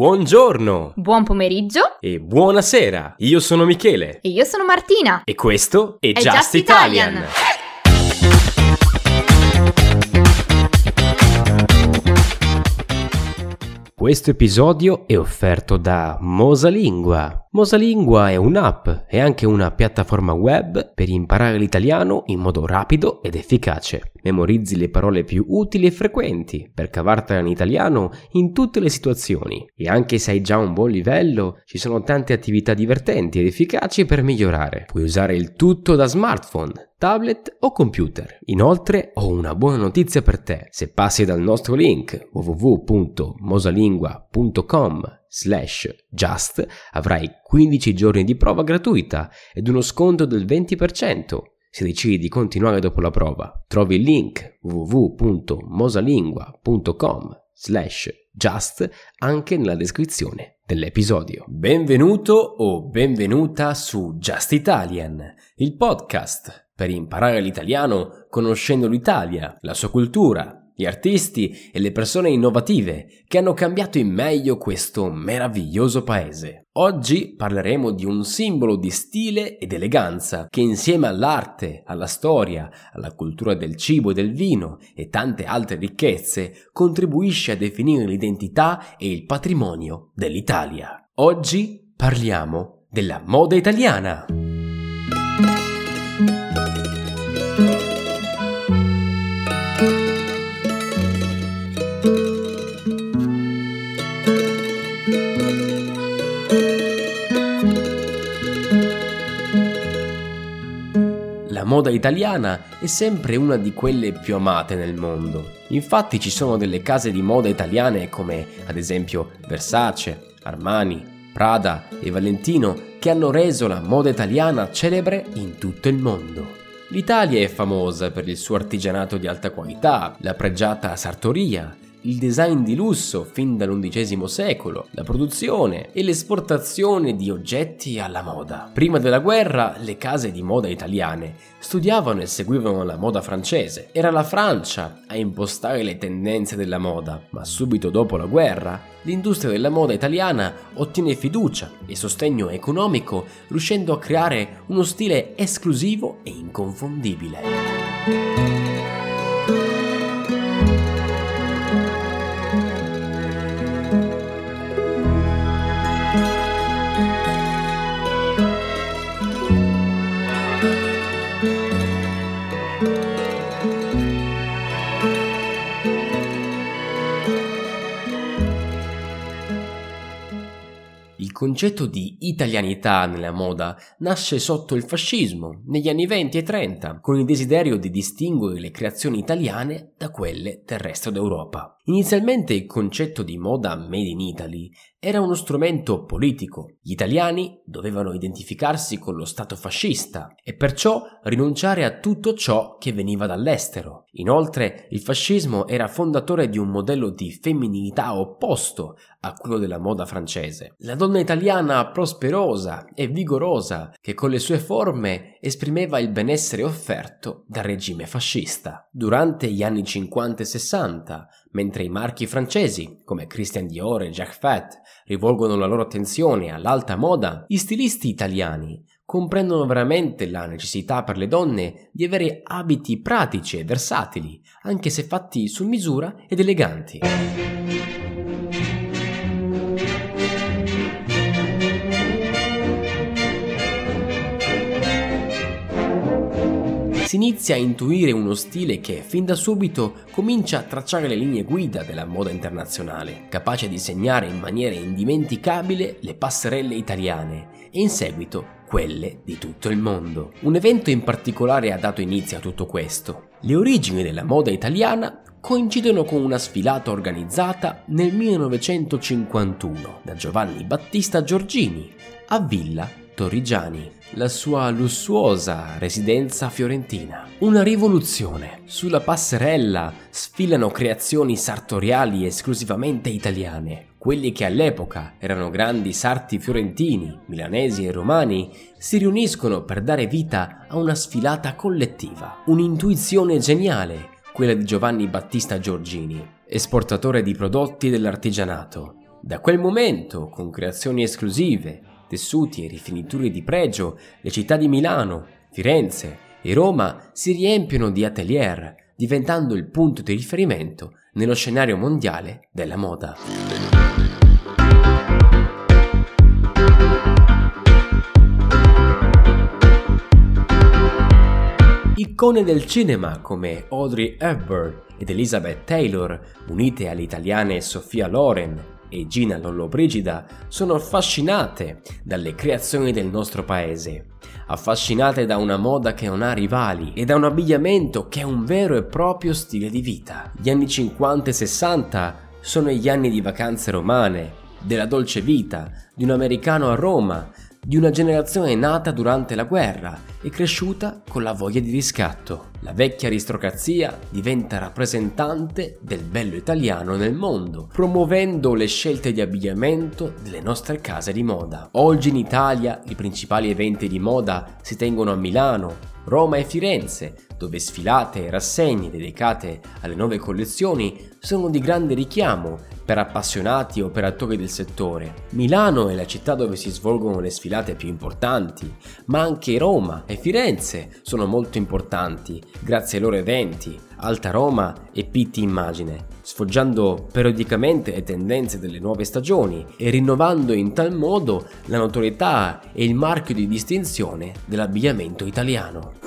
Buongiorno Buon pomeriggio e buonasera. Io sono Michele e io sono Martina. e questo è, È Just, Just Italian. Italian. Questo episodio è offerto da Mosalingua. Mosalingua è un'app e anche una piattaforma web per imparare l'italiano in modo rapido ed efficace. Memorizzi le parole più utili e frequenti per cavartela in italiano in tutte le situazioni. E anche se hai già un buon livello, ci sono tante attività divertenti ed efficaci per migliorare. Puoi usare il tutto da smartphone, tablet o computer. Inoltre ho una buona notizia per te. Se passi dal nostro link www.mosalingua.com slash just avrai 15 giorni di prova gratuita ed uno sconto del 20% se decidi di continuare dopo la prova. Trovi il link www.mosalingua.com slash just anche nella descrizione dell'episodio. Benvenuto o benvenuta su Just Italian, il podcast per imparare l'italiano conoscendo l'Italia, la sua cultura, gli artisti e le persone innovative che hanno cambiato in meglio questo meraviglioso paese. Oggi parleremo di un simbolo di stile ed eleganza che insieme all'arte, alla storia, alla cultura del cibo e del vino e tante altre ricchezze contribuisce a definire l'identità e il patrimonio dell'Italia. Oggi parliamo della moda italiana. La moda italiana è sempre una di quelle più amate nel mondo. Infatti ci sono delle case di moda italiane come ad esempio Versace, Armani, Prada e Valentino che hanno reso la moda italiana celebre in tutto il mondo. L'Italia è famosa per il suo artigianato di alta qualità, la pregiata sartoria, il design di lusso fin dall'undicesimo secolo, la produzione e l'esportazione di oggetti alla moda. Prima della guerra le case di moda italiane studiavano e seguivano la moda francese. Era la Francia a impostare le tendenze della moda, ma subito dopo la guerra l'industria della moda italiana ottiene fiducia e sostegno economico riuscendo a creare uno stile esclusivo e inconfondibile. Concetto di italianità nella moda nasce sotto il fascismo negli anni 20 e 30, con il desiderio di distinguere le creazioni italiane da quelle del resto d'Europa. Inizialmente il concetto di moda made in Italy era uno strumento politico. Gli italiani dovevano identificarsi con lo Stato fascista e perciò rinunciare a tutto ciò che veniva dall'estero. Inoltre il fascismo era fondatore di un modello di femminilità opposto a quello della moda francese. La donna italiana prosperosa e vigorosa che con le sue forme esprimeva il benessere offerto dal regime fascista. Durante gli anni 50 e 60, mentre i marchi francesi come Christian Dior e Jacques Fat rivolgono la loro attenzione all'alta moda, gli stilisti italiani comprendono veramente la necessità per le donne di avere abiti pratici e versatili, anche se fatti su misura ed eleganti. Si inizia a intuire uno stile che fin da subito comincia a tracciare le linee guida della moda internazionale, capace di segnare in maniera indimenticabile le passerelle italiane e in seguito quelle di tutto il mondo. Un evento in particolare ha dato inizio a tutto questo. Le origini della moda italiana coincidono con una sfilata organizzata nel 1951 da Giovanni Battista Giorgini a Villa Torrigiani, la sua lussuosa residenza fiorentina. Una rivoluzione. Sulla passerella sfilano creazioni sartoriali esclusivamente italiane. Quelli che all'epoca erano grandi sarti fiorentini, milanesi e romani si riuniscono per dare vita a una sfilata collettiva. Un'intuizione geniale, quella di Giovanni Battista Giorgini, esportatore di prodotti dell'artigianato Da quel momento, con creazioni esclusive, tessuti e rifiniture di pregio, le città di Milano, Firenze e Roma si riempiono di atelier, diventando il punto di riferimento nello scenario mondiale della moda. Icone del cinema come Audrey Hepburn ed Elizabeth Taylor, unite alle italiane Sofia Loren e Gina Lollobrigida, sono affascinate dalle creazioni del nostro paese, affascinate da una moda che non ha rivali e da un abbigliamento che è un vero e proprio stile di vita. Gli anni 50 e 60 sono gli anni di vacanze romane, della dolce vita, di un americano a Roma, di una generazione nata durante la guerra e cresciuta con la voglia di riscatto. La vecchia aristocrazia diventa rappresentante del bello italiano nel mondo, promuovendo le scelte di abbigliamento delle nostre case di moda. Oggi in Italia i principali eventi di moda si tengono a Milano, Roma e Firenze, dove sfilate e rassegne dedicate alle nuove collezioni sono di grande richiamo per appassionati e operatori del settore. Milano è la città dove si svolgono le sfilate più importanti, ma anche Roma e Firenze sono molto importanti grazie ai loro eventi, Alta Roma e Pitti Immagine, sfoggiando periodicamente le tendenze delle nuove stagioni e rinnovando in tal modo la notorietà e il marchio di distinzione dell'abbigliamento italiano.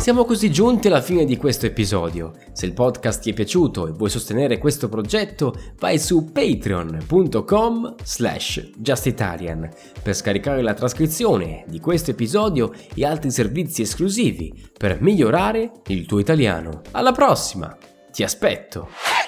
Siamo così giunti alla fine di questo episodio. Se il podcast ti è piaciuto e vuoi sostenere questo progetto, vai su patreon.com slash justitarian per scaricare la trascrizione di questo episodio e altri servizi esclusivi per migliorare il tuo italiano. Alla prossima! Ti aspetto!